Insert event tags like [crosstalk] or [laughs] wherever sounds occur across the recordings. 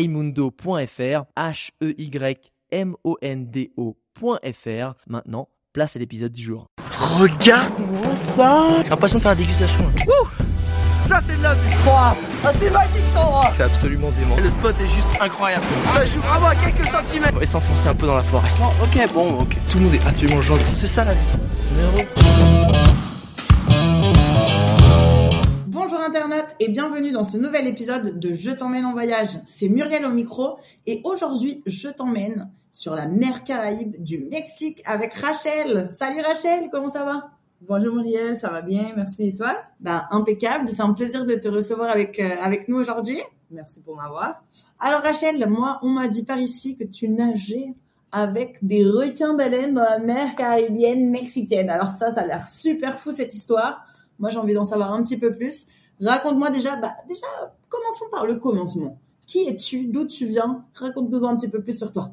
heymundo.fr, H-E-Y-M-O-N-D-O.fr. Maintenant, place à l'épisode du jour. Regarde-moi ça J'ai l'impression de faire la dégustation. Wouh ça c'est de la vue Ah c'est magique cet endroit C'est absolument dément. Le spot est juste incroyable. Ça joue vraiment à quelques centimètres. On va s'enfoncer un peu dans la forêt. Oh, ok, bon, ok. Tout le monde est absolument gentil. C'est ça la vie. Bonjour Internet et bienvenue dans ce nouvel épisode de Je t'emmène en voyage. C'est Muriel au micro et aujourd'hui je t'emmène sur la mer Caraïbe du Mexique avec Rachel. Salut Rachel, comment ça va? Bonjour Muriel, ça va bien, merci et toi? Bah impeccable, c'est un plaisir de te recevoir avec euh, avec nous aujourd'hui. Merci pour m'avoir. Alors Rachel, moi on m'a dit par ici que tu nageais avec des requins baleines dans la mer caribéenne mexicaine. Alors ça, ça a l'air super fou cette histoire. Moi j'ai envie d'en savoir un petit peu plus. Raconte-moi déjà, bah déjà commençons par le commencement. Qui es-tu? D'où tu viens? Raconte-nous un petit peu plus sur toi.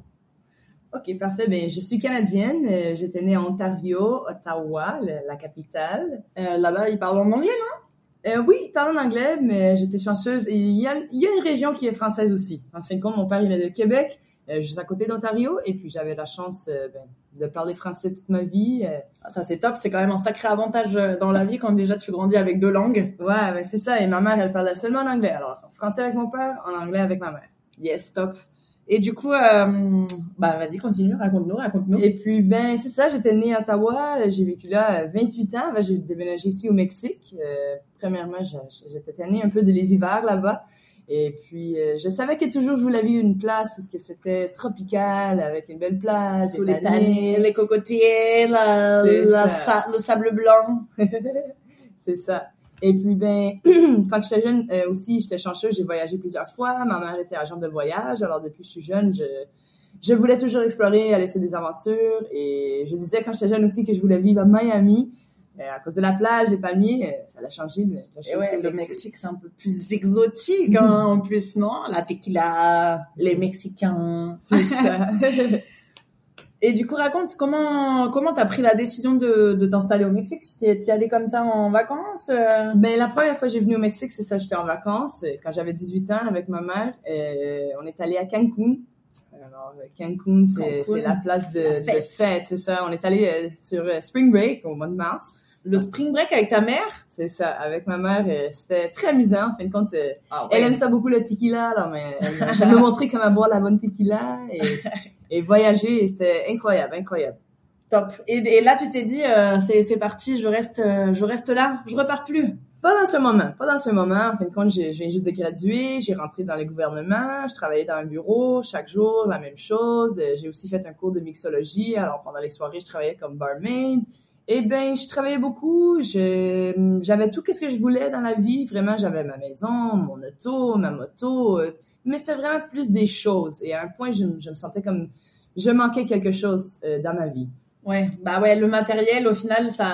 Ok, parfait. Ben, je suis canadienne. Euh, J'étais née en Ontario, Ottawa, la capitale. Euh, Là-bas, ils parlent en anglais, non? Euh, oui, ils parlent en anglais, mais j'étais chanceuse. Et il y a, il y a une région qui est française aussi. En fin de compte, mon père, il est de Québec, juste à côté d'Ontario. Et puis, j'avais la chance euh, ben, de parler français toute ma vie. Euh, Ah, Ça c'est top, c'est quand même un sacré avantage euh, dans la vie quand déjà tu grandis avec deux langues. ouais, ben, c'est ça. Et ma mère, elle parlait seulement en anglais. Alors, en français avec mon père, en anglais avec ma mère. Yes, top. Et du coup, euh, bah vas-y, continue, raconte-nous, raconte-nous. Et puis, ben, c'est ça, j'étais née à Ottawa, euh, j'ai vécu là euh, 28 ans. Ben, j'ai déménagé ici au Mexique. Euh, premièrement, j'étais tannée un peu de les hivers là-bas. Et puis, euh, je savais que toujours je voulais vivre une place où ce que c'était tropical, avec une belle plage, Sous les palmiers. tanniers, les cocotiers, la, sa- le sable blanc. [laughs] c'est ça. Et puis, ben, [clears throat] quand j'étais jeune euh, aussi, j'étais chanceuse, j'ai voyagé plusieurs fois. Ma mère était agente de voyage, alors depuis que je suis jeune, je, je voulais toujours explorer, aller sur des aventures. Et je disais quand j'étais jeune aussi que je voulais vivre à Miami. À cause de la plage, des palmiers, euh, ça l'a changé. Et ouais, le Mexique, c'est un peu plus exotique, hein, [laughs] en plus, non? La tequila, les Mexicains. Ça. [laughs] Et du coup, raconte comment comment t'as pris la décision de, de t'installer au Mexique? Si t'y allé comme ça en vacances euh, Ben, la première fois que j'ai venu au Mexique, c'est ça, j'étais en vacances, euh, quand j'avais 18 ans avec ma mère. On est allé à Cancun. Alors, Cancun, c'est la place de, La de fête. fête, c'est ça. On est allé sur Spring Break au mois de mars. Le spring break avec ta mère C'est ça, avec ma mère, euh, c'était très amusant. En fin de compte, euh, ah elle aime ça beaucoup le tequila, alors mais elle, m'a montré comment boire la bonne tequila et, [laughs] et voyager, et c'était incroyable, incroyable. Top. Et, et là, tu t'es dit, euh, c'est parti, je reste euh, je reste là, je repars plus. Pas dans ce moment, pas dans ce moment. En fin de compte, j'ai- je viens juste de graduer, j'ai rentré dans le gouvernement, je travaillais dans un bureau chaque jour, la même chose. J'ai aussi fait un cours de mixologie, alors pendant les soirées, je travaillais comme barmaid. Eh ben, je travaillais beaucoup, j'avais tout ce que je voulais dans la vie. Vraiment, j'avais ma maison, mon auto, ma moto, euh, mais c'était vraiment plus des choses. Et à un point, je, me- je me sentais comme je manquais quelque chose euh, dans ma vie. Ouais, bah ouais, le matériel, au final, ça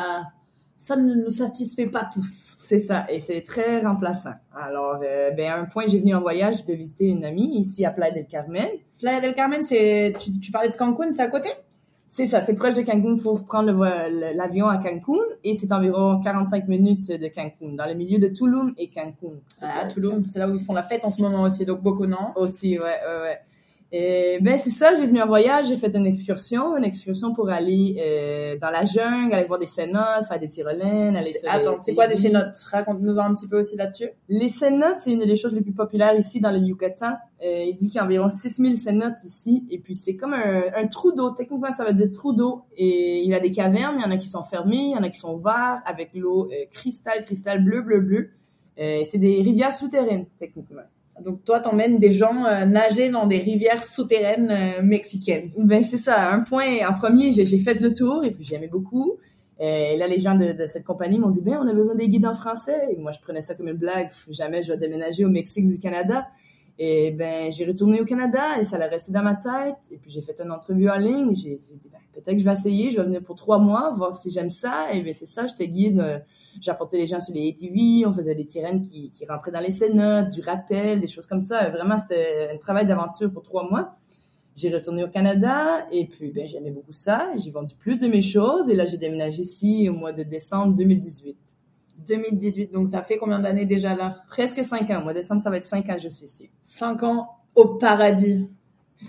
ça ne nous satisfait pas tous. C'est ça, et c'est très remplaçant. Alors, euh, ben, à un point, j'ai venu en voyage de visiter une amie ici à Playa del Carmen. Playa del Carmen, c'est tu, tu parlais de Cancun, c'est à côté? C'est ça, c'est proche de Cancun. Il faut prendre l'avion à Cancun et c'est environ 45 minutes de Cancun, dans le milieu de Tulum et Cancun. Ah, Tulum, c'est là où ils font la fête en ce moment aussi, donc beaucoup non? Aussi, ouais, ouais, ouais. Et ben c'est ça, j'ai venu en voyage, j'ai fait une excursion, une excursion pour aller euh, dans la jungle, aller voir des cénotes, faire des tyrolines, aller sur Attends, c'est quoi des cénotes? Raconte-nous un petit peu aussi là-dessus. Les cénotes, c'est une des choses les plus populaires ici dans le Yucatan. Euh, il dit qu'il y a environ 6000 cénotes ici. Et puis, c'est comme un, un trou d'eau. Techniquement, ça veut dire trou d'eau. Et il y a des cavernes. Il y en a qui sont fermées. Il y en a qui sont ouvertes avec l'eau euh, cristal, cristal bleu, bleu, bleu. Euh, c'est des rivières souterraines, techniquement. Donc toi, t'emmènes des gens euh, nager dans des rivières souterraines euh, mexicaines. Ben, c'est ça. Un point, en premier, j'ai fait le tour et puis j'aimais beaucoup. Et là, les gens de, cette compagnie m'ont dit, ben, on a besoin des guides en français. Et moi, je prenais ça comme une blague. Jamais je vais déménager au Mexique du Canada. Et ben, j'ai retourné au Canada et ça l'a resté dans ma tête. Et puis j'ai fait une entrevue en ligne. J'ai dit, ben, peut-être que je vais essayer. Je vais venir pour trois mois, voir si j'aime ça. Et ben, c'est ça, j'étais guide. J'apportais les gens sur les ATV. On faisait des tyrènes qui, qui rentraient dans les scénotes, du rappel, des choses comme ça. Vraiment, c'était un travail d'aventure pour trois mois. J'ai retourné au Canada et puis ben j'aimais beaucoup ça. J'ai vendu plus de mes choses et là j'ai déménagé ici au mois de décembre 2018. 2018, donc ça fait combien d'années déjà là? Presque cinq ans. Au mois de décembre, ça va être cinq ans que je suis ici. Cinq ans au paradis.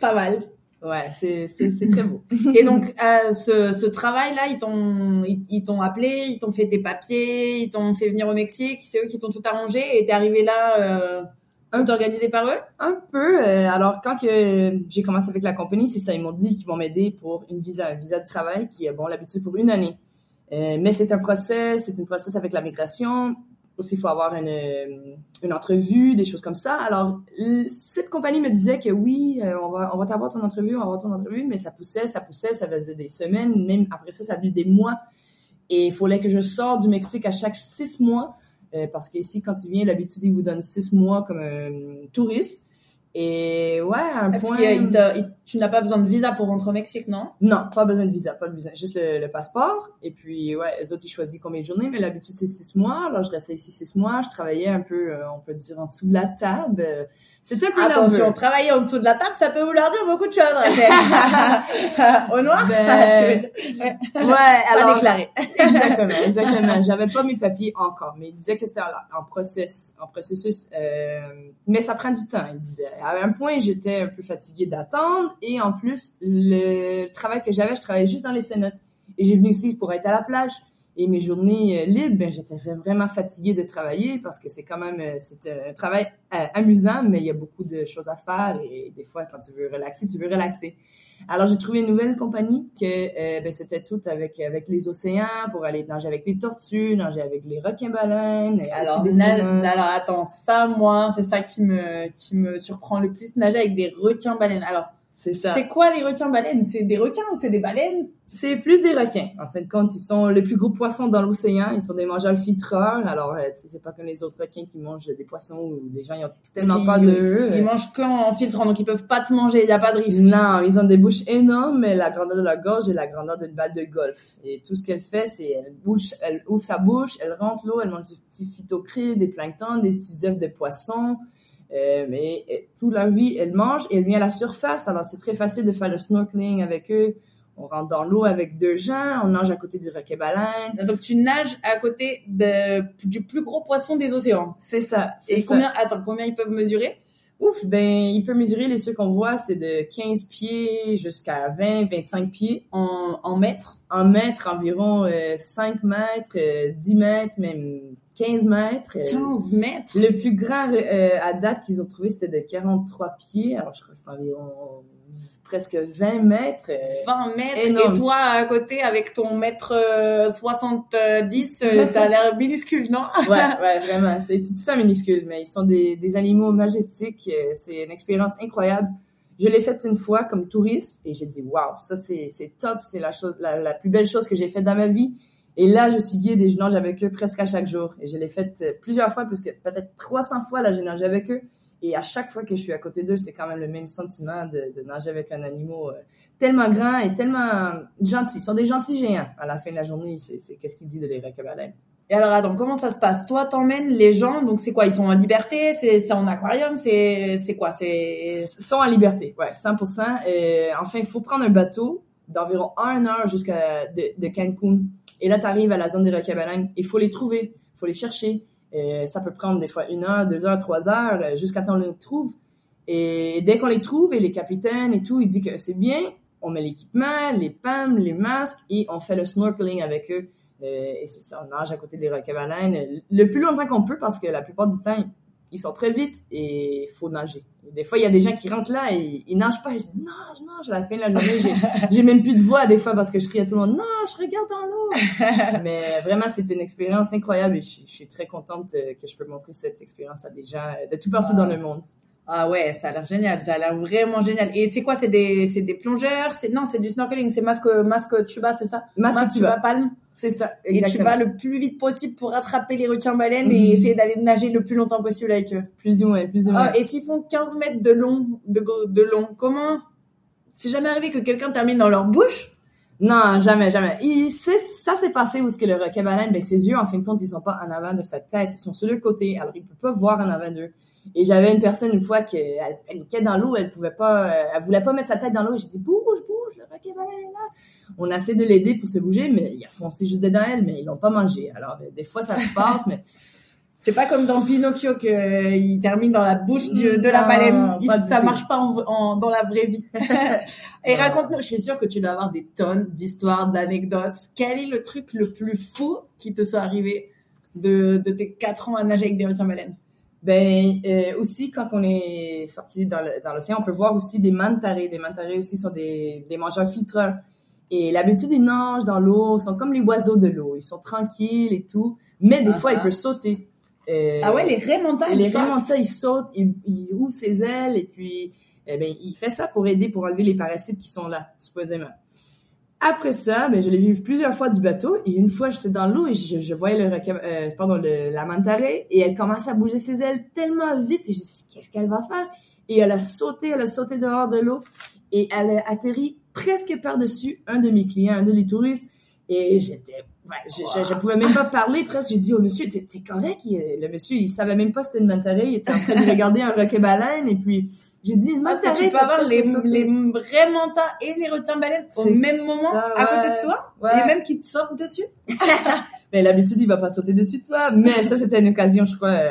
Pas mal. Ouais, c'est c'est très beau. et donc euh, ce, ce travail là, ils t'ont ils, t'ont appelé, ils t'ont fait tes papiers, ils t'ont fait venir au Mexique, c'est eux qui t'ont tout arrangé et t'es arrivé là euh, un organisé par eux? Un peu. Euh, alors quand que j'ai commencé avec la compagnie, c'est ça, ils m'ont dit qu'ils vont m'aider pour une visa, un visa de travail qui est bon l'habitude pour une année. Euh, mais c'est un process, c'est une process avec la migration. Aussi, il faut avoir une, une entrevue, des choses comme ça. Alors, cette compagnie me disait que oui, euh, on va, on va t'avoir ton entrevue, on va avoir ton entrevue, mais ça poussait, ça poussait, ça faisait des semaines, même après ça, ça a des mois. Et il fallait que je sorte du Mexique à chaque six mois, euh, parce qu'ici, quand tu viens, l'habitude, ils vous donnent six mois comme un touriste. Et ouais, un Parce point. Que tu n'as pas besoin de visa pour rentrer au Mexique, non? Non, pas besoin de visa, pas de visa, juste le, passeport. Et puis ouais, les autres ils choisissent combien de journées, mais l'habitude c'est six mois. Alors je restais ici six mois, je travaillais un peu, euh, on peut dire en dessous de la table. C'est un peu Attention, travailler en dessous de la table, ça peut vouloir dire beaucoup de choses. [laughs] Au noir, ben, [laughs] ouais. ouais, alors déclaré. [laughs] exactement, exactement. J'avais pas mes papiers encore, mais il disait que c'était en, process, en processus. Euh, mais ça prend du temps, il disait. À un point, j'étais un peu fatiguée d'attendre, et en plus, le travail que j'avais, je travaillais juste dans les cénotes. Et j'ai venu aussi pour être à la plage. Et mes journées euh, libres, ben, j'étais vraiment fatiguée de travailler parce que c'est quand même euh, c'est un travail euh, amusant, mais il y a beaucoup de choses à faire et des fois quand tu veux relaxer, tu veux relaxer. Alors j'ai trouvé une nouvelle compagnie que ben, c'était tout avec avec les océans pour aller nager avec les tortues, nager avec les requins-baleines. Alors alors attends, ça moi c'est ça qui me qui me surprend le plus, nager avec des requins-baleines. Alors c'est ça. C'est quoi les requins-baleines C'est des requins ou c'est des baleines? C'est plus des requins. En fin de compte, ils sont les plus gros poissons dans l'océan. Ils sont des mangeurs filtreurs. Alors, euh, c'est pas comme les autres requins qui mangent des poissons ou des gens ils ont tellement pas de. Ils mangent qu'en filtrant, donc ils peuvent pas te manger. Il y a pas de risque. Non, ils ont des bouches énormes, mais la grandeur de la gorge est la grandeur d'une balle de golf. Et tout ce qu'elle fait, c'est elle bouche, elle ouvre sa bouche, elle rentre l'eau, elle mange des petits phytocryles, des planctons, des petits œufs de poisson. Euh, mais euh, toute la vie, elle mange et elle vient à la surface. Alors, c'est très facile de faire le snorkeling avec eux. On rentre dans l'eau avec deux gens, on nage à côté du requin baleine. Donc, tu nages à côté de, du plus gros poisson des océans. C'est ça. Et combien, attends, combien ils peuvent mesurer? Ouf, ben, il peut mesurer, les ceux qu'on voit, c'est de 15 pieds jusqu'à 20, 25 pieds. En, en mètres? En mètres, environ 5 euh, mètres, 10 mètres, même 15 mètres. 15 mètres? Le plus grand euh, à date qu'ils ont trouvé, c'était de 43 pieds. Alors, je crois que c'est environ presque 20 mètres. 20 mètres. Et toi, à côté, avec ton mètre 70, euh, euh, [laughs] t'as l'air minuscule, non? ouais, ouais, [laughs] vraiment. C'est tout ça minuscule, mais ils sont des, des animaux majestiques. C'est une expérience incroyable. Je l'ai faite une fois comme touriste et j'ai dit, waouh, ça c'est top, c'est la chose, la, la plus belle chose que j'ai faite dans ma vie. Et là, je suis guide et je nage avec eux presque à chaque jour. Et je l'ai fait euh, plusieurs fois, plus que peut-être 300 fois, là, j'ai nagé avec eux. Et à chaque fois que je suis à côté d'eux, c'est quand même le même sentiment de, de nager avec un animal euh, tellement grand et tellement gentil. Ils sont des gentils géants. À la fin de la journée, c'est qu'est-ce qu'il dit de les requins Et alors, attends, comment ça se passe? Toi, t'emmènes les gens, donc c'est quoi? Ils sont en liberté? C'est en aquarium? C'est c'est quoi? C'est Ils sont en liberté, ouais, 100%. Et enfin, il faut prendre un bateau d'environ un heure jusqu'à de, de Cancun et là, tu arrives à la zone des requins il faut les trouver, il faut les chercher. Et ça peut prendre des fois une heure, deux heures, trois heures, euh, jusqu'à temps qu'on les trouve. Et dès qu'on les trouve, et les capitaines et tout, ils disent que c'est bien, on met l'équipement, les PAM, les masques, et on fait le snorkeling avec eux. Euh, et c'est ça, on nage à côté des requins le plus longtemps qu'on peut parce que la plupart du temps, ils sont très vite et il faut nager. Des fois, il y a des gens qui rentrent là et ils nagent pas. Et je dis, nage, nage. À la fin de la journée, j'ai même plus de voix des fois parce que je crie à tout le monde, non, je regarde dans [laughs] l'eau. Mais vraiment, c'est une expérience incroyable et je, suis très contente euh, que je peux montrer cette expérience à des gens de tout partout dans le monde. Ah ouais, ça a l'air génial, ça a l'air vraiment génial. Et c'est quoi C'est des, c'est des plongeurs C'est non, c'est du snorkeling, c'est masque, masque tuba, c'est ça? Masque tuba. palme? C'est ça, Et tu exactement. vas le plus vite possible pour attraper les requins baleines et Mhm. essayer d'aller nager le plus longtemps possible avec eux. Plus ou moins, plus ou moins. Ah, et s'ils font 15 mètres de long, de, de long, comment? C'est jamais arrivé que quelqu'un termine dans leur bouche? Non, jamais, jamais. Il, ça s'est passé où ce que le requin baleine, ben, ses yeux, en fin de compte, ils sont pas en avant de sa tête, ils sont sur le côté, alors il peut pas voir en avant d'eux. Et j'avais une personne une fois qui elle paniquait dans l'eau, elle pouvait pas, euh, elle voulait pas mettre sa tête dans l'eau. et J'ai dit bouge, bouge, le requin baleine est là. On a essayé de l'aider pour se bouger, mais il a foncé juste dedans elle, mais ils l'ont pas mangé. Alors euh, des fois ça se passe, mais C'est pas comme dans Pinocchio que euh, il termine dans la bouche du- de la baleine. Il- ça marche pas en, en- dans la vraie vie. [laughs] Et raconte-nous, je suis sûre que tu dois avoir des tonnes d'histoires, d'anecdotes. Quel est le truc le plus fou qui te soit arrivé de, de tes quatre ans à nager avec des requins baleines? Ben euh, aussi quand on est sorti dans l'océan, on peut voir aussi des mantarés. Les mantarés aussi sont des, des mangeurs filtreurs. Et l'habitude ils nagent dans l'eau, ils sont comme les oiseaux de l'eau, ils sont tranquilles et tout, mais des Ah fois ah. ils peuvent sauter. Euh, Ah ouais, les les ils vraiment ça, ils sautent, ils, ils ouvrent ses ailes et puis eh ben il fait ça pour aider pour enlever les parasites qui sont là supposément. Après ça, ben je l'ai vu plusieurs fois du bateau et une fois j'étais dans l'eau et je, voyais le euh, le, la mantarée et elle commençait à bouger ses ailes tellement vite et je dit qu'est-ce qu'elle va faire? Et elle a sauté, elle a sauté dehors de l'eau et elle a atterri presque par dessus un de mes clients, un de les touristes et j'étais je, je, je pouvais même pas parler presque. J'ai dit au monsieur, t'es correct? Le monsieur, il savait même pas c'était une mantarée. Il était en train de regarder un requin baleine et puis j'ai dit une Parce que tu peux avoir les, les vrais mantas et les requins baleines au même moment à côté de toi Ouais. et même qui te sautent dessus. [laughs] Mais l'habitude, il va pas sauter dessus de toi. Mais ça, c'était une occasion, je crois, euh,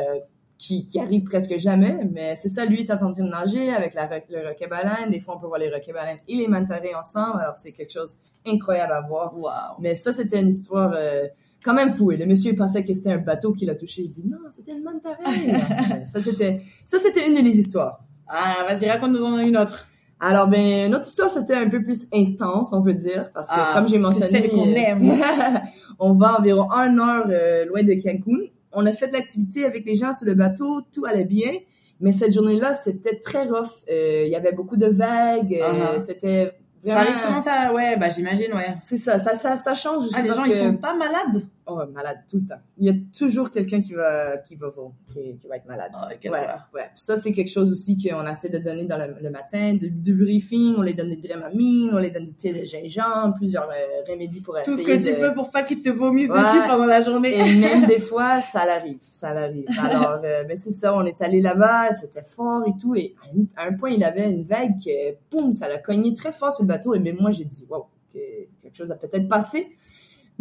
qui, qui arrive presque jamais. Mais c'est ça, lui, il est en train de nager avec la, le requin baleine. Des fois, on peut voir les requins baleines et les mantarés ensemble. Alors, c'est quelque chose incroyable à voir. Wow. Mais ça, c'était une histoire euh, quand même fou. Et le monsieur il pensait que c'était un bateau qui l'a touché. Il dit non, c'était une mantarée. [laughs] ça, c'était ça, c'était une des histoires. Ah, vas-y, raconte-nous en une autre. Alors, ben, notre histoire, c'était un peu plus intense, on peut dire, parce que, Ah, comme j'ai c'est mentionné, qu'on aime. [laughs] on va environ un heure euh, loin de Cancun. On a fait de l'activité avec les gens sur le bateau, tout allait bien, mais cette journée-là, c'était très rough. Euh, Il y avait beaucoup de vagues, euh, Uh-huh. c'était Ça vraiment... arrive souvent ça, ouais, bah j'imagine, ouais. C'est ça, ça, ça, ça change Ah, les gens, que... ils sont pas malades? Oh, malade tout le temps. Il y a toujours quelqu'un qui va qui va qui, qui va être malade. Ah, quelle ouais, ouais. Ça c'est quelque chose aussi qu'on essaie de donner dans le, le matin, du, du briefing, on les donne des dramamine, on les donne du thé de gingembre, plusieurs euh, remèdes pour Tout ce essayer que tu peux pour pas qu'ils te vomissent Ouais. dessus pendant la journée. Et même des fois, ça l'arrive, ça l'arrive. [laughs] Alors, euh, ben c'est ça, on est allé là-bas, c'était fort et tout, et à un, à un point, il avait une vague que, boum, ça l'a cogné très fort sur le bateau, et même moi, j'ai dit, wow, que quelque chose a peut-être passé.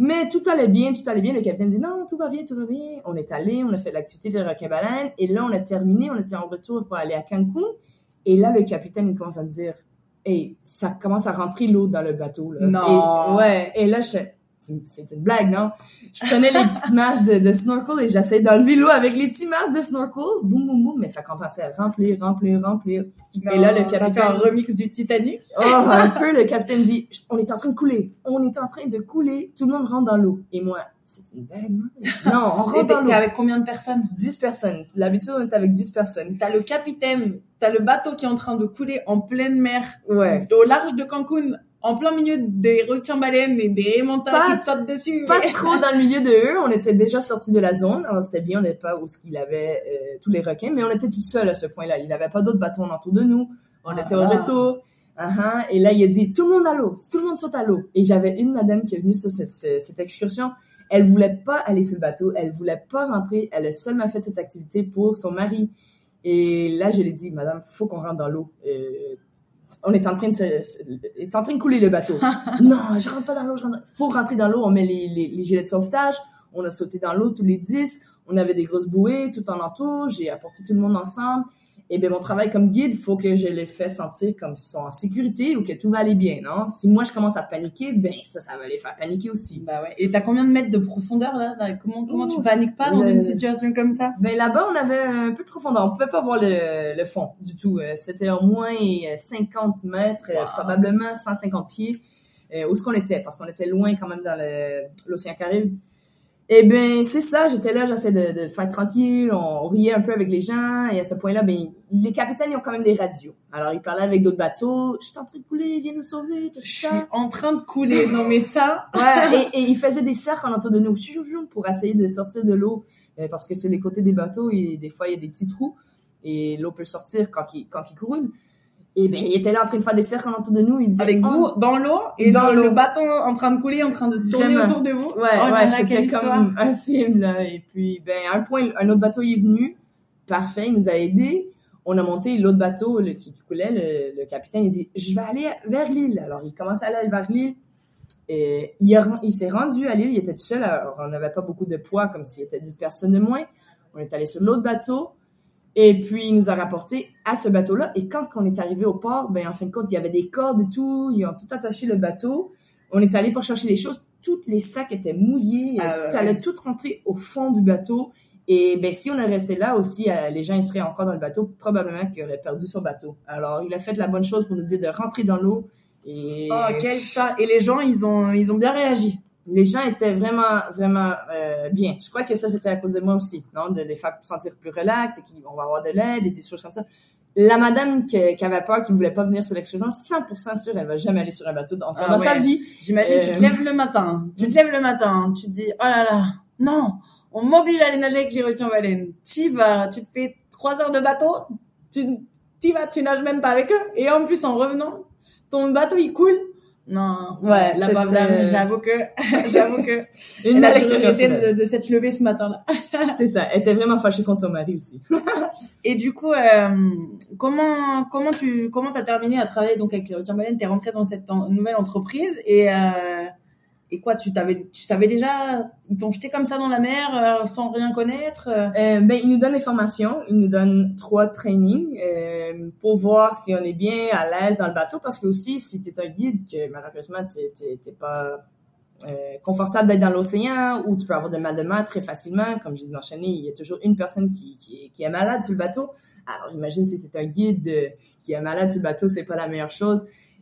Mais tout allait bien, tout allait bien. Le capitaine dit, non, tout va bien, tout va bien. On est allé, on a fait l'activité de requin-baleine, et là, on a terminé, on était en retour pour aller à Cancun, et là, le capitaine, il commence à me dire, hey, ça commence à rentrer l'eau dans le bateau, là. Non. Et, ouais, et là, je c'est une blague, non? Je prenais les petites masques de, de snorkel et j'essayais d'enlever l'eau avec les petits masques de snorkel. Boum, boum, boum, mais ça commençait à remplir, remplir, remplir. et là, le capitaine- fait un remix du Titanic. Oh, un [laughs] peu, le capitaine dit, on est en train de couler. On est en train de couler. Tout le monde rentre dans l'eau. Et moi, c'est une blague, non? Non, on rentre dans T'es l'eau. avec combien de personnes? 10 personnes. L'habitude, on est avec 10 personnes. T'as le capitaine, t'as le bateau qui est en train de couler en pleine mer, Ouais. au large de Cancun, en plein milieu des requins-baleines et des Pas- qui te sautent dessus. Pas trop dans le milieu de eux. On était déjà sortis de la zone. Alors, c'était bien. On n'était pas où ce qu'il avait euh, tous les requins. Mais on était tout seuls à ce point-là. Il n'avait pas d'autres bateaux autour de nous. On Ah, était au ah. retour. Uh-huh. Et là, il a dit, tout le monde à l'eau. Tout le monde saute à l'eau. Et j'avais une madame qui est venue sur cette excursion. Elle voulait pas aller sur le bateau. Elle voulait pas rentrer. Elle a seulement fait cette activité pour son mari. Et là, je lui ai dit, madame, faut qu'on rentre dans l'eau. Euh, on est en train de se, est en train de couler le bateau. [laughs] non, je rentre pas dans l'eau, je rentre. Faut rentrer dans l'eau, on met les, les, les gilets de sauvetage. On a sauté dans l'eau tous les 10. On avait des grosses bouées tout en entour. J'ai apporté tout le monde ensemble. Et ben mon travail comme guide, faut que je les fais sentir comme s'ils sont en sécurité ou que tout va aller bien, non? Si moi je commence à paniquer, ben ça, ça va les faire paniquer aussi. Bah ouais. Et t'as combien de mètres de profondeur là? Comment comment tu Ouh. paniques pas dans Le- une situation comme ça? Ben là-bas, on avait un peu de profondeur. On pouvait pas voir le, le fond du tout. Euh, C'était au moins euh, 50 mètres, euh, Wow. probablement 150 pieds, euh, où est-ce qu'on était, parce qu'on était loin quand même dans l'océan Caraïbe. Eh ben c'est ça, j'étais là, j'essaie de, de faire tranquille, on riait un peu avec les gens, et à ce point-là, ben les capitaines ils ont quand même des radios. Alors ils parlaient avec d'autres bateaux, je suis en train de couler, viens nous sauver, tout Je suis ça. en train de couler. Non mais ça. [laughs] Ouais, et, et ils faisaient des cercles en autour de nous, toujours pour essayer de sortir de l'eau, euh, parce que sur les côtés des bateaux, il, des fois il y a des petits trous, et l'eau peut sortir quand il quand il coule. Et ben ils étaient là en train de faire des cercles autour de nous, ils disaient Avec Oh, vous dans l'eau et Dans le bâton en train de couler, en train de tourner Vraiment. autour de vous. Ouais, oh, ouais, c'était comme un film, là. Et puis, ben, à un point, un autre bateau est venu. Parfait, il nous a aidés. On a monté l'autre bateau le, qui, qui coulait. Le, le capitaine, il dit, je vais aller vers l'île. Alors, il commence à aller vers l'île. Et il, a- il s'est rendu à l'île. Il était tout seul. Alors, on n'avait pas beaucoup de poids, comme s'il était 10 personnes de moins. On est allé sur l'autre bateau. Et puis, il nous a rapporté à ce bateau-là. Et quand on est arrivé au port, ben, en fin de compte, il y avait des cordes et tout. Ils ont tout attaché le bateau. On est allé pour chercher les choses. Toutes les sacs étaient mouillés. Ah. Ça allait tout rentrer au fond du bateau. Et ben, si on est resté là aussi, euh, les gens ils seraient encore dans le bateau, probablement qu'ils auraient perdu son bateau. Alors, il a fait la bonne chose pour nous dire de rentrer dans l'eau. Et Oh, quelle histoire. Et les gens, ils ont, ils ont bien réagi. Les gens étaient vraiment, vraiment euh, bien. Je crois que ça, c'était à cause de moi aussi, non? De les faire sentir plus relax et qu'on va avoir de l'aide et des choses comme ça. La madame qui, qui avait peur, qui voulait pas venir sur l'excursion, 100% sûre, elle va jamais aller sur un bateau dans, Ah sa vie. J'imagine, tu Euh, te lèves le matin. Tu te lèves le matin. Tu te dis, oh là là, non, on m'oblige à aller nager avec les requins baleines. Tu vas, tu te fais trois heures de bateau. Tu, t'y vas, tu nages même pas avec eux. Et en plus, en revenant, ton bateau, il coule. Non. Ouais, La pauvre dame, j'avoue que, [laughs] j'avoue que, [laughs] Une elle a belle dû expérience regretter pour elle. de, de s'être levée ce matin-là. [laughs] C'est ça. Elle était vraiment fâchée contre son mari aussi. Et du coup, euh, comment comment tu comment t'as terminé à travailler donc avec baleines T'es rentré dans cette en- nouvelle entreprise et euh, et quoi Tu savais déjà ils t'ont jeté comme ça dans la mer euh, sans rien connaître euh? Euh, ben, il nous donne des formations, il nous donne trois trainings euh, pour voir si on est bien à l'aise dans le bateau, parce que aussi, si tu es un guide, que malheureusement, t'es t'es- t'es pas confortable d'être dans l'océan, ou tu peux avoir des mal de mer très facilement, comme j'ai mentionné, il y a toujours une personne qui, est- malade sur le bateau. Alors, imagine si tu es un guide qui est malade sur le bateau, c'est pas la meilleure chose.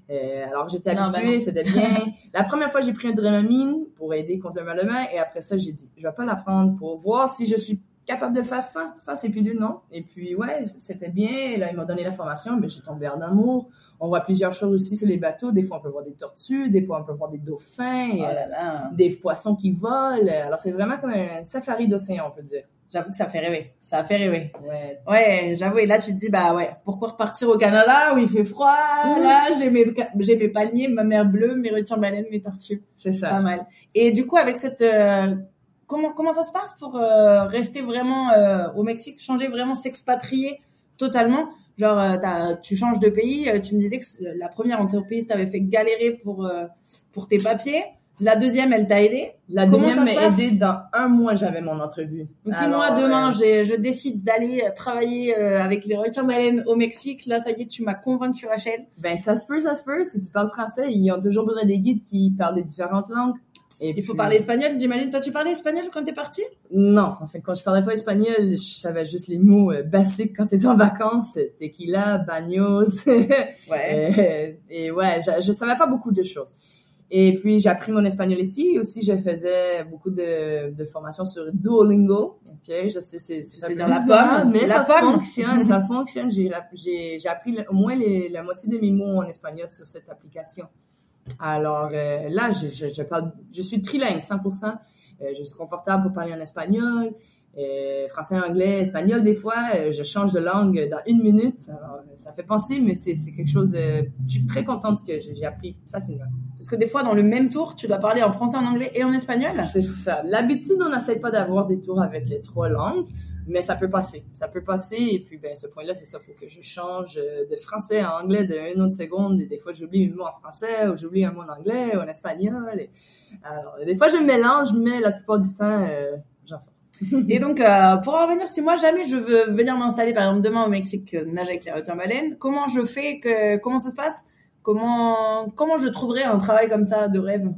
Euh, alors, j'étais habituée, ben non. c'était bien. [laughs] La première fois, j'ai pris un Dramamine pour aider contre le mal de mer, et après ça, j'ai dit, je vais pas la prendre pour voir si je suis capable de faire ça. Ça, c'est pilule, non? Et puis, ouais, c'était bien. Et là, ils m'ont donné la formation, mais j'ai tombé en amour. On voit plusieurs choses aussi sur les bateaux. Des fois, on peut voir des tortues, des fois, on peut voir des dauphins, Oh euh, là là. des poissons qui volent. Alors, c'est vraiment comme un safari d'océan, on peut dire. J'avoue que ça fait rêver. Ça fait rêver. Ouais. Ouais, j'avoue. Et là, tu te dis bah ouais, pourquoi repartir au Canada où il fait froid? Là, j'ai mes j'ai mes palmiers, ma mer bleue, mes requins baleines, mes tortues. C'est ça. Pas mal. Et du coup, avec cette, euh, comment comment ça se passe pour euh, rester vraiment euh, au Mexique, changer vraiment, s'expatrier totalement? Genre, euh, tu changes de pays. euh, tu me disais que la première entreprise t'avait fait galérer pour euh, pour tes papiers. La deuxième, elle t'a aidé? La Comment deuxième m'a aidé dans un mois, j'avais mon entrevue. Donc si Alors, moi demain euh, je décide d'aller euh, travailler euh, avec les requins baleines au Mexique, là ça y est, tu m'as convaincu Rachel. Ben, ça se peut, ça se peut. Si tu parles français, ils ont toujours besoin des guides qui parlent des différentes langues. Et Il faut parler espagnol, j'imagine. Toi tu parlais espagnol quand t'es parti Non, en fait, quand je parlais pas espagnol, je savais juste les mots euh, basiques quand t'es en vacances. Tequila, baños. [laughs] Ouais. Et ouais, je, je savais pas beaucoup de choses. Et puis, j'ai appris mon espagnol ici. Aussi, je faisais beaucoup de, de formations sur Duolingo. OK, je sais, c'est... C'est peu la pomme. Mais La ça pomme. fonctionne, ça [laughs] fonctionne. J'ai, j'ai, j'ai appris au moins les- la moitié de mes mots en espagnol sur cette application. Alors euh, là, je, je, je parle, je suis trilingue, 100%. Euh, je suis confortable pour parler en espagnol, euh, français, anglais, espagnol. Des fois, euh, je change de langue dans une minute. Alors, euh, ça fait penser, mais c'est, quelque chose. euh, je suis très contente que j'ai, appris facilement. Parce que des fois dans le même tour, tu dois parler en français, en anglais et en espagnol? C'est ça. L'habitude, on n'essaie pas d'avoir des tours avec euh, trois langues, mais ça peut passer. Ça peut passer. Et puis, ben, ce point-là, c'est ça. Faut que je change de français à anglais de une autre seconde. Et des fois, j'oublie un mot en français, ou j'oublie un mot en anglais, ou en espagnol. Et... Alors, des fois, je mélange, mais la plupart du temps, euh, j'en sors. Et donc, euh, pour en revenir, si moi jamais je veux venir m'installer, par exemple demain au Mexique, euh, nager avec les requins baleines, comment je fais que comment ça se passe? Comment comment je trouverai un travail comme ça de rêve?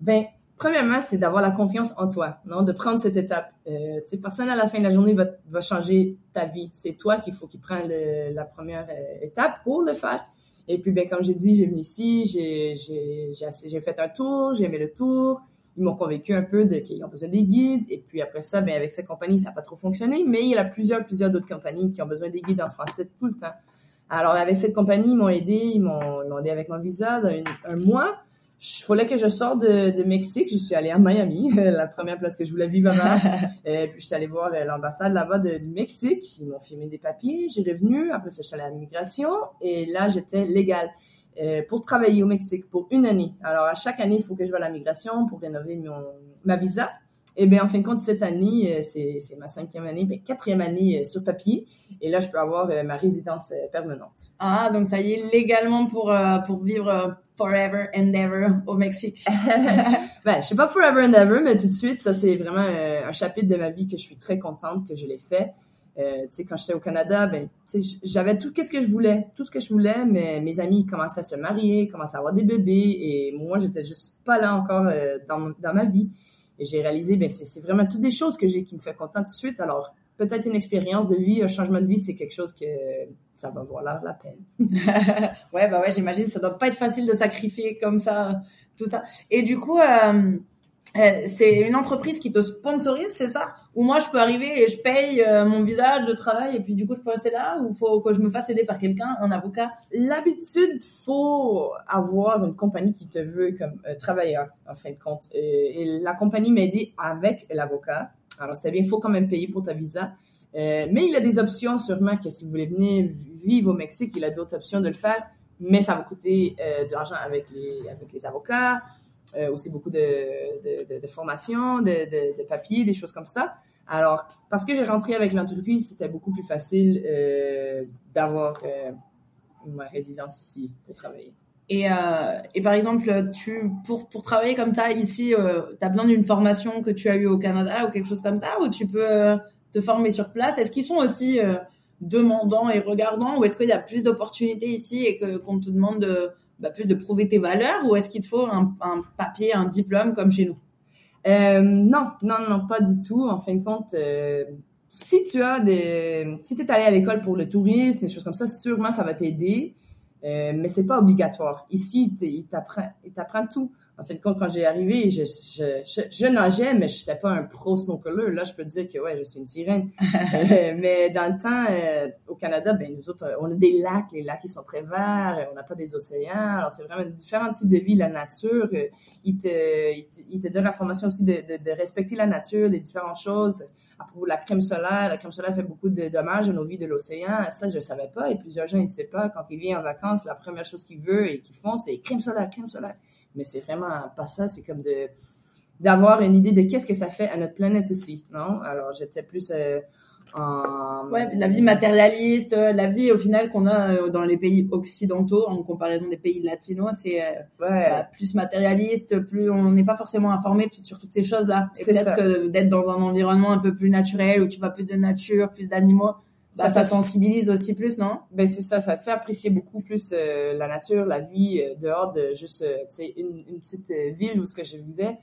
Ben, premièrement, c'est d'avoir la confiance en toi, non, de prendre cette étape. Euh, personne à la fin de la journée va, va changer ta vie. C'est toi qu'il faut qu'il prenne la première euh, étape pour le faire. Et puis, ben, comme j'ai dit, j'ai venu ici, j'ai fait un tour, j'ai aimé le tour. Ils m'ont convaincu un peu de qu'ils ont besoin des guides. Et puis après ça, ben avec cette compagnie, ça n'a pas trop fonctionné. Mais il y a plusieurs, plusieurs d'autres compagnies qui ont besoin des guides en français tout le temps. Alors avec cette compagnie, ils m'ont aidé, ils m'ont, aidé avec mon visa d'un un mois. Il fallait que je sorte de, de, Mexique. Je suis allée à Miami, [laughs] la première place que je voulais vivre avant. [laughs] et puis, je suis allée voir euh, l'ambassade là-bas du Mexique. Ils m'ont filmé des papiers. J'ai revenu. Après ça, je suis allée à l'immigration. Et là, j'étais légale pour travailler au Mexique pour une année. Alors, à chaque année, il faut que je voie à la migration pour rénover mon, ma visa. Et bien, en fin de compte, cette année, euh, c'est, c'est ma cinquième année, ben, quatrième année euh, sur papier. Et là, je peux avoir ma résidence permanente. Ah, donc ça y est, légalement pour, pour vivre forever and ever au Mexique. [laughs] [laughs] ben, je sais pas forever and ever, mais tout de suite, ça, c'est vraiment un chapitre de ma vie que je suis très contente que je l'ai fait. Euh, quand j'étais au Canada, ben, j'avais tout qu'est-ce que je voulais, tout ce que je voulais, mais mes amis commençaient à se marier, commençaient à avoir des bébés, et moi, j'étais juste pas là encore euh, dans, dans ma vie. Et j'ai réalisé, ben, c'est vraiment toutes des choses que j'ai qui me fait content tout de suite. Alors, peut-être une expérience de vie, un changement de vie, c'est quelque chose que ça va valoir la peine. [laughs] ouais, bah ouais, j'imagine, ça doit pas être facile de sacrifier comme ça, tout ça. Et du coup, euh, c'est une entreprise qui te sponsorise, c'est ça? Ou moi je peux arriver et je paye euh, mon visa de travail et puis du coup je peux rester là? Ou faut que je me fasse aider par quelqu'un, un avocat? L'habitude, faut avoir une compagnie qui te veut comme euh, travailleur en fin de compte. Et, la compagnie m'a aidé avec l'avocat. Alors c'est bien, faut quand même payer pour ta visa. mais il a des options sûrement que si vous voulez venir vivre au Mexique, il a d'autres options de le faire. Mais ça va coûter de l'argent avec les avec les avocats euh, aussi beaucoup de, de, de, de formation, de, papiers, des choses comme ça. Alors, parce que j'ai rentré avec l'entreprise, c'était beaucoup plus facile euh, d'avoir euh, ma résidence ici pour travailler. Et, euh, et par exemple, tu pour pour travailler comme ça ici, tu as besoin d'une formation que tu as eue au Canada ou quelque chose comme ça, ou tu peux te former sur place? Est-ce qu'ils sont aussi demandants et regardants, ou est-ce qu'il y a plus d'opportunités ici et que qu'on te demande de bah, plus de prouver tes valeurs ou est-ce qu'il te faut un, papier, un diplôme comme chez nous? Euh, Non, non, non, pas du tout. En fin de compte, euh, si tu as des, si t'es allé à l'école pour le tourisme, des choses comme ça, sûrement ça va t'aider, euh, mais c'est pas obligatoire. Ici, il t'apprend tout. En fin de compte, quand j'ai arrivé, je, je, je, nageais, mais je n'étais pas un pro snorkeler. Là, je peux te dire que ouais, je suis une sirène. [laughs] Euh, mais dans le temps, euh, au Canada, ben nous autres, on a des lacs. Les lacs, ils sont très verts. On n'a pas des océans. Alors, c'est vraiment différents types de vie, la nature. Euh, il te, il te, donne la formation aussi de, de, de, respecter la nature, des différentes choses. Pour la crème solaire, la crème solaire fait beaucoup de dommages à nos vies de l'océan. Ça, je savais pas. Et plusieurs gens, ils ne savent pas. Quand ils viennent en vacances, la première chose qu'ils veulent et qu'ils font, c'est crème solaire, crème solaire mais c'est vraiment pas ça, c'est comme de d'avoir une idée de qu'est-ce que ça fait à notre planète aussi, non? Alors j'étais plus euh, en ouais, la vie matérialiste, euh, la vie au final qu'on a euh, dans les pays occidentaux en comparaison des pays latinos, c'est ouais. Bah, plus matérialiste, plus on n'est pas forcément informé sur toutes ces choses-là. Et peut-être que d'être dans un environnement un peu plus naturel où tu vois plus de nature, plus d'animaux, bah, ça, ça sensibilise aussi plus, non? Ben c'est ça, ça fait apprécier beaucoup plus euh, la nature, la vie euh, dehors de juste, euh, tu sais, une, une, petite ville où ce que je vivais.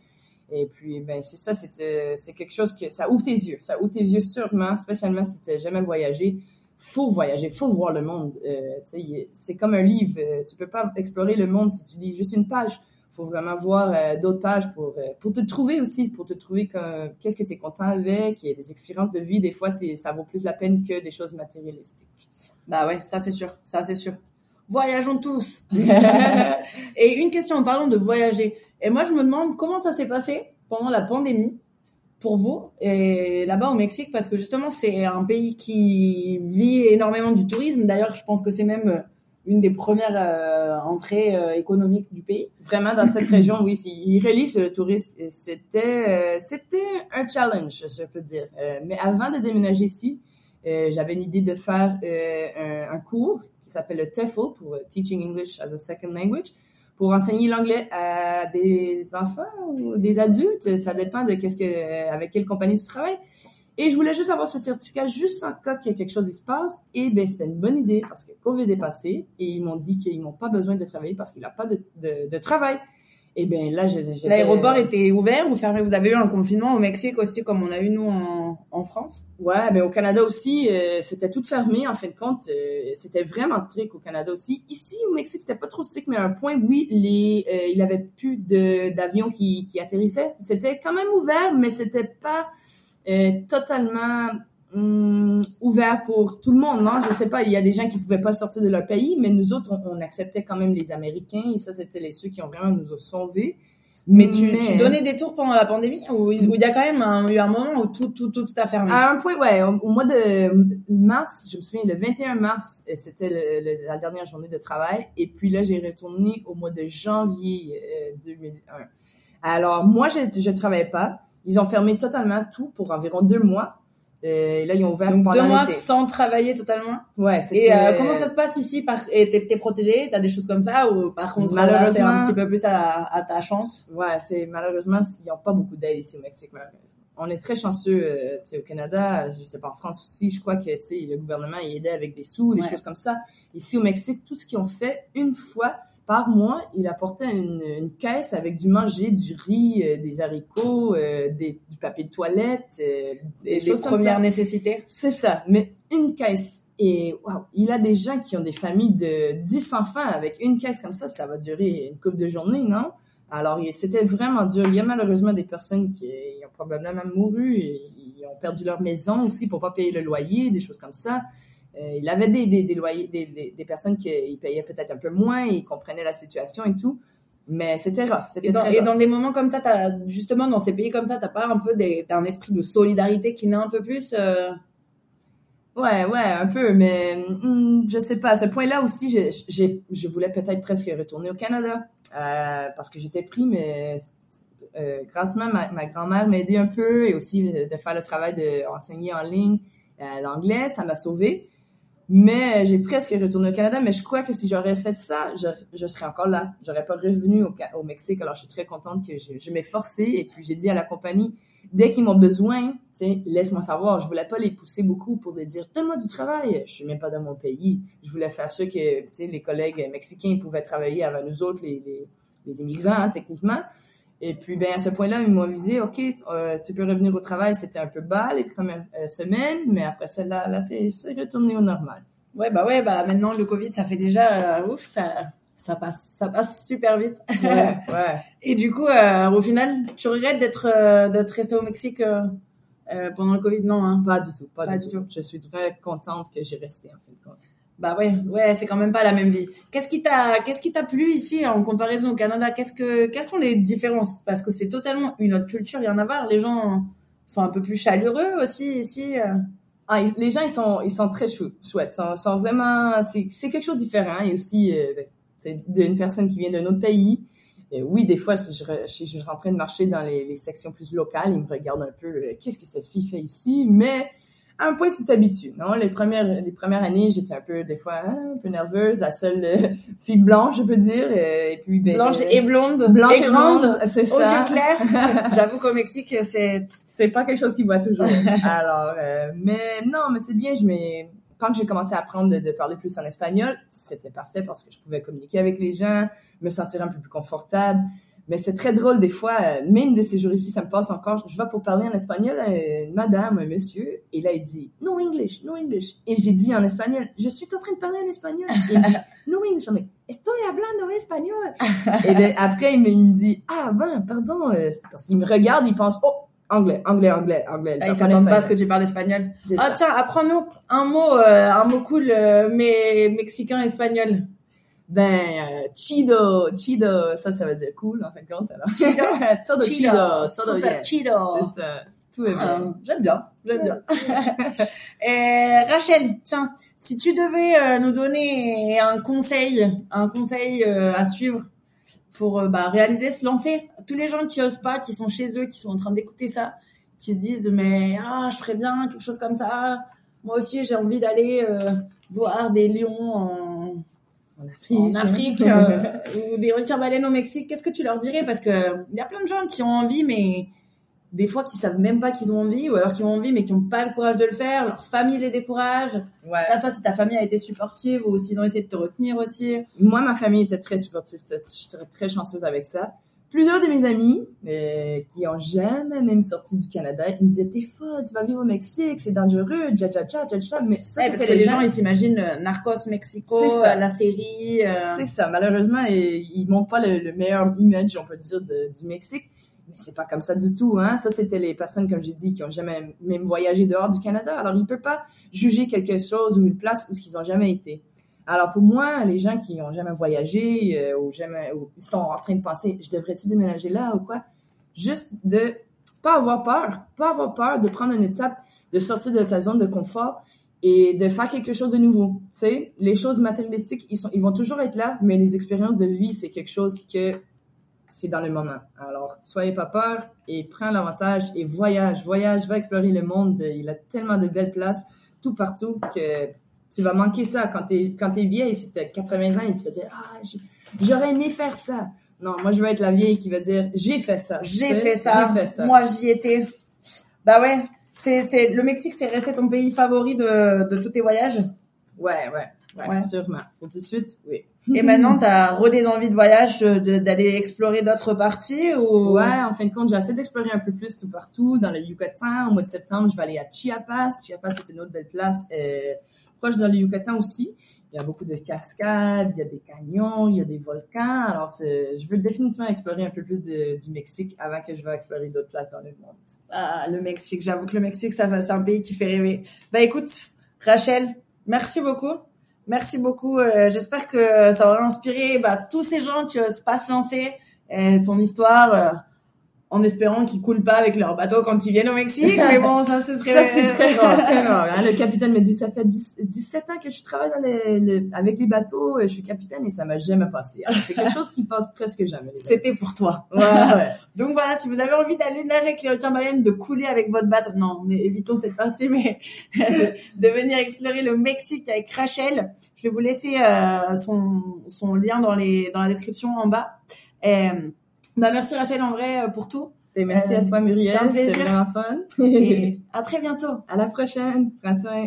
Et puis, ben c'est ça, c'est c'est quelque chose que ça ouvre tes yeux, ça ouvre tes yeux sûrement, spécialement si t'as jamais voyagé. Faut voyager, faut voir le monde. tu sais, c'est comme un livre. tu peux pas explorer le monde si tu lis juste une page faut vraiment voir euh, d'autres pages pour euh, pour te trouver aussi, pour te trouver qu'est-ce que tu es content avec. Et des expériences de vie, des fois, c'est ça vaut plus la peine que des choses matérialistiques. Bah ouais, ça c'est sûr, ça c'est sûr. Voyageons tous. [laughs] et une question en parlant de voyager. Et moi, je me demande comment ça s'est passé pendant la pandémie pour vous et là-bas au Mexique parce que justement c'est un pays qui vit énormément du tourisme. D'ailleurs, je pense que c'est même une des premières euh, entrées euh, économiques du pays. Vraiment dans cette [clears throat] région, oui, il relie ce tourisme. C'était euh, c'était un challenge, je peux dire. mais avant de déménager ici, j'avais une idée de faire un, un, cours qui s'appelle le TEFL pour Teaching English as a Second Language pour enseigner l'anglais à des enfants ou des adultes. Ça dépend de qu'est-ce que avec quelle compagnie tu travailles. Et je voulais juste avoir ce certificat juste en cas qu'il y a quelque chose qui se passe. Et ben c'était une bonne idée parce que COVID est passé et ils m'ont dit qu'ils n'ont pas besoin de travailler parce qu'il n'y a pas de, de, de, travail. Et bien là, j'ai- L'aéroport était ouvert ou fermé? Vous avez eu un confinement au Mexique aussi, comme on a eu nous en, en France? Ouais, mais au Canada aussi, euh, c'était tout fermé en fin de compte. euh, c'était vraiment strict au Canada aussi. Ici, au Mexique, c'était pas trop strict, mais à un point, oui, les, euh, il avait plus d'avions qui, qui atterrissaient. C'était quand même ouvert, mais c'était pas totalement hum, ouvert pour tout le monde. Non, je sais pas. Il y a des gens qui pouvaient pas sortir de leur pays, mais nous autres, on, on acceptait quand même les Américains. Et ça, c'était les ceux qui ont vraiment nous ont sauvés. Mais tu, tu donnais des tours pendant la pandémie ou il y a quand même un- eu un moment où tout, tout, tout, tout a fermé? À un point, ouais. Au, au mois de mars, je me souviens, le 21 mars, euh, c'était la dernière journée de travail. Et puis là, j'ai retourné au mois de janvier euh, 2001. Alors, moi, je je travaillais pas. Ils ont fermé totalement tout pour environ deux mois. Euh, et là, ils ont ouvert Donc pendant deux mois sans travailler totalement. Ouais. Et euh, comment ça se passe ici? Par... T'es t'es protégé? T'as des choses comme ça? Ou par contre là, c'est un Malheureusement- petit peu plus à, à ta chance? Ouais, c'est malheureusement, ils n'ont pas beaucoup d'aide ici au Mexique. malheureusement. On est très chanceux euh, au Canada, je sais pas en France aussi, je crois que le gouvernement il aidait avec des sous, des Ouais. choses comme ça. Ici au Mexique, tout ce qu'ils ont fait une fois par mois, il apportait une, une caisse avec du manger, du riz, euh, des haricots, euh, des, du papier de toilette, euh, des comme premières nécessités C'est ça, mais une caisse. Et waouh, il a des gens qui ont des familles de 10 enfants avec une caisse comme ça, ça va durer une couple de journées, non? Alors, c'était vraiment dur. Il y a malheureusement des personnes qui ont probablement mouru, et ils ont perdu leur maison aussi pour pas payer le loyer, des choses comme ça. Euh, il avait des, des, des loyers, des, des, des personnes qui payaient peut-être un peu moins, ils comprenaient la situation et tout. Mais c'était rough, c'était et dans, très et rough. dans des moments comme ça, t'as justement dans ces pays comme ça, t'as pas un peu des, t'as un esprit de solidarité qui naît un peu plus euh, Ouais, ouais, un peu, mais hum, je sais pas. À ce point-là aussi, j'ai, j'ai, je voulais peut-être presque retourner au Canada euh, parce que j'étais pris, mais euh, grassement, ma, ma grand-mère m'a aidé un peu et aussi de, de faire le travail d'enseigner en ligne euh, l'anglais, ça m'a sauvé. Mais j'ai presque retourné au Canada, mais je crois que si j'aurais fait ça, je, je serais encore là. J'aurais pas revenu au, au Mexique. Alors, je suis très contente que je, je m'ai forcée et puis j'ai dit à la compagnie, dès qu'ils m'ont besoin, laisse-moi savoir. Je voulais pas les pousser beaucoup pour les dire, donne-moi du travail. Je suis même pas dans mon pays. Je voulais faire sûr que, les collègues mexicains pouvaient travailler avec nous autres, les, les, les immigrants, hein, techniquement. Et puis, ben, à ce point-là, ils m'ont avisé, OK, euh, tu peux revenir au travail. C'était un peu bas les premières euh, semaines, mais après celle-là, là, c'est c'est retourné au normal. Ouais, bah ouais, bah maintenant le Covid, ça fait déjà euh, ouf, ça, ça passe, ça passe super vite. Ouais, ouais. [laughs] Et du coup, euh, au final, tu regrettes d'être d'être resté au Mexique pendant le Covid, non hein? Pas du tout, pas, Pas du, du tout. Je suis très contente que j'ai resté, en fin de compte. Bah ouais, ouais, c'est quand même pas la même vie. Qu'est-ce qui t'a, qu'est-ce qui t'a plu ici en comparaison au Canada? Qu'est-ce que, quelles sont les différences? Parce que c'est totalement une autre culture, il y en a marre. Les gens sont un peu plus chaleureux aussi ici. euh. Ah, les gens, ils sont, ils sont très chou chouettes. Sont, sont vraiment, c'est, c'est quelque chose de différent. Et aussi, euh, ben, c'est d'une personne qui vient d'un autre pays. Euh, oui, des fois, si je, si je suis en train de marcher dans les, les sections plus locales, ils me regardent un peu, euh, qu'est-ce que cette fille fait ici? Mais, à un point, tu t'habitues, non? Les premières, les premières années, j'étais un peu, des fois, hein, un peu nerveuse, la seule euh, fille blanche, je peux dire. euh, et puis, ben, Blanche euh, et blonde, blanche et blonde, c'est aux ça. yeux clairs. [laughs] J'avoue qu'au Mexique, c'est c'est pas quelque chose qui voit toujours. Alors, euh, mais non, mais c'est bien. Je m'ai quand j'ai commencé à apprendre de, de parler plus en espagnol, c'était parfait parce que je pouvais communiquer avec les gens, me sentir un peu plus confortable. Mais c'est très drôle des fois, euh, même de ces jours ici, ça me passe encore. Je vais pour parler en espagnol à une madame, un monsieur, et là il dit no English, no English. Et j'ai dit en espagnol, je suis en train de parler en espagnol. Et il dit no English. On est, estoy hablando espagnol. et ben, après il me, il me dit ah ben pardon, euh, parce qu'il me regarde, il pense oh anglais, anglais, anglais, anglais. Ah, Il ils t'attendent pas à ce que tu parles espagnol. Ah ça. tiens, apprends-nous un mot, euh, un mot cool, euh, mais mexicain espagnol. Ben, euh, chido, chido, ça, ça veut dire cool, en fin de compte, alors. Chido, [laughs] todo chido, todo super bien. chido. C'est ça. Tout est Ah, bien. j'aime bien, j'aime bien. [laughs] Et Rachel, tiens, si tu devais euh, nous donner un conseil, un conseil euh, à suivre pour bah, réaliser, se lancer, tous les gens qui osent pas, qui sont chez eux, qui sont en train d'écouter ça, qui se disent mais ah je ferais bien quelque chose comme ça, moi aussi j'ai envie d'aller euh, voir des lions En Afrique. en Afrique [laughs] euh, ou des requins-baleines au Mexique, qu'est-ce que tu leur dirais? Parce que il y a plein de gens qui ont envie, mais des fois qui savent même pas qu'ils ont envie, ou alors qui ont envie mais qui n'ont pas le courage de le faire. Leur famille les décourage. Ouais. Pas toi si ta famille a été supportive ou s'ils ont essayé de te retenir aussi. Moi, ma famille était très supportive. J'étais très chanceuse avec ça. Plusieurs de mes amis euh, qui ont jamais même sorti du Canada, ils me disaient t'es folle, tu vas vivre au Mexique, c'est dangereux, tcha tcha tcha tcha tcha. Mais ça, Ouais, parce que les gens gens. ils s'imaginent euh, Narcos Mexico, euh, la série. euh, C'est ça. Malheureusement, ils, ils montrent pas le, le meilleur image, on peut dire, de- du Mexique. Mais c'est pas comme ça du tout, hein. Ça, c'était les personnes, comme j'ai dit, qui ont jamais même voyagé dehors du Canada. Alors, ils peuvent pas juger quelque chose ou une place où ils ont jamais été. Alors, pour moi, les gens qui ont jamais voyagé euh, ou jamais, ou sont en train de penser, je devrais-tu déménager là ou quoi? Juste de pas avoir peur, pas avoir peur de prendre une étape, de sortir de ta zone de confort et de faire quelque chose de nouveau. Tu sais, les choses matérialistiques, ils sont, ils vont toujours être là, mais les expériences de vie, c'est quelque chose que c'est dans le moment. Alors, soyez pas peur et prends l'avantage et voyage, voyage, va explorer le monde. Il a tellement de belles places tout partout que tu vas manquer ça quand t'es quand t'es vieille, si t'as 80 ans et tu vas dire ah j'ai- j'aurais aimé faire ça. Non, moi je veux être la vieille qui va dire j'ai fait ça. J'ai Tu fait ça. J'ai fait ça. Moi, j'y étais. Bah ouais. C'est, le Mexique, c'est resté ton pays favori de, de tous tes voyages? Ouais, ouais, ouais, Ouais. sûrement. Pour tout de suite, oui. Et maintenant, t'as redé envie de voyage, euh, d'aller explorer d'autres parties ou? Ouais, en fin de compte, j'essaie d'explorer un peu plus tout partout. Dans le Yucatan, au mois de septembre, je vais aller à Chiapas. Chiapas, c'est une autre belle place, euh, proche dans le Yucatan aussi. Il y a beaucoup de cascades, il y a des canyons, il y a des volcans. Alors, je veux définitivement explorer un peu plus du Mexique avant que je vais explorer d'autres places dans le monde. Ah, le Mexique. J'avoue que le Mexique, ça, c'est un pays qui fait rêver. Bah écoute, Rachel, merci beaucoup. Merci beaucoup. Euh, J'espère que ça aura inspiré bah, tous ces gens qui pas se lancer. Euh, ton histoire, euh, en espérant qu'ils coulent pas avec leur bateau quand ils viennent au Mexique. Mais bon, ça, ce serait... Ça, c'est très très rare. [laughs] hein. Le capitaine me dit, ça fait 10 17 ans que je travaille dans les, le- avec les bateaux, je suis capitaine et ça m'a jamais passé. C'est quelque chose qui passe presque jamais. les. C'était pour toi. Ouais, ouais. [laughs] Donc voilà, si vous avez envie d'aller nager avec les requins baleines, de couler avec votre bateau, non, mais évitons cette partie, mais [laughs] de venir explorer le Mexique avec Rachel, je vais vous laisser euh, son, son lien dans les dans la description en bas. Et, bah merci Rachel en vrai euh, pour tout Et merci Euh, à toi, Muriel. C'était vraiment fun. et [laughs] à très bientôt. à la prochaine. Prends soin.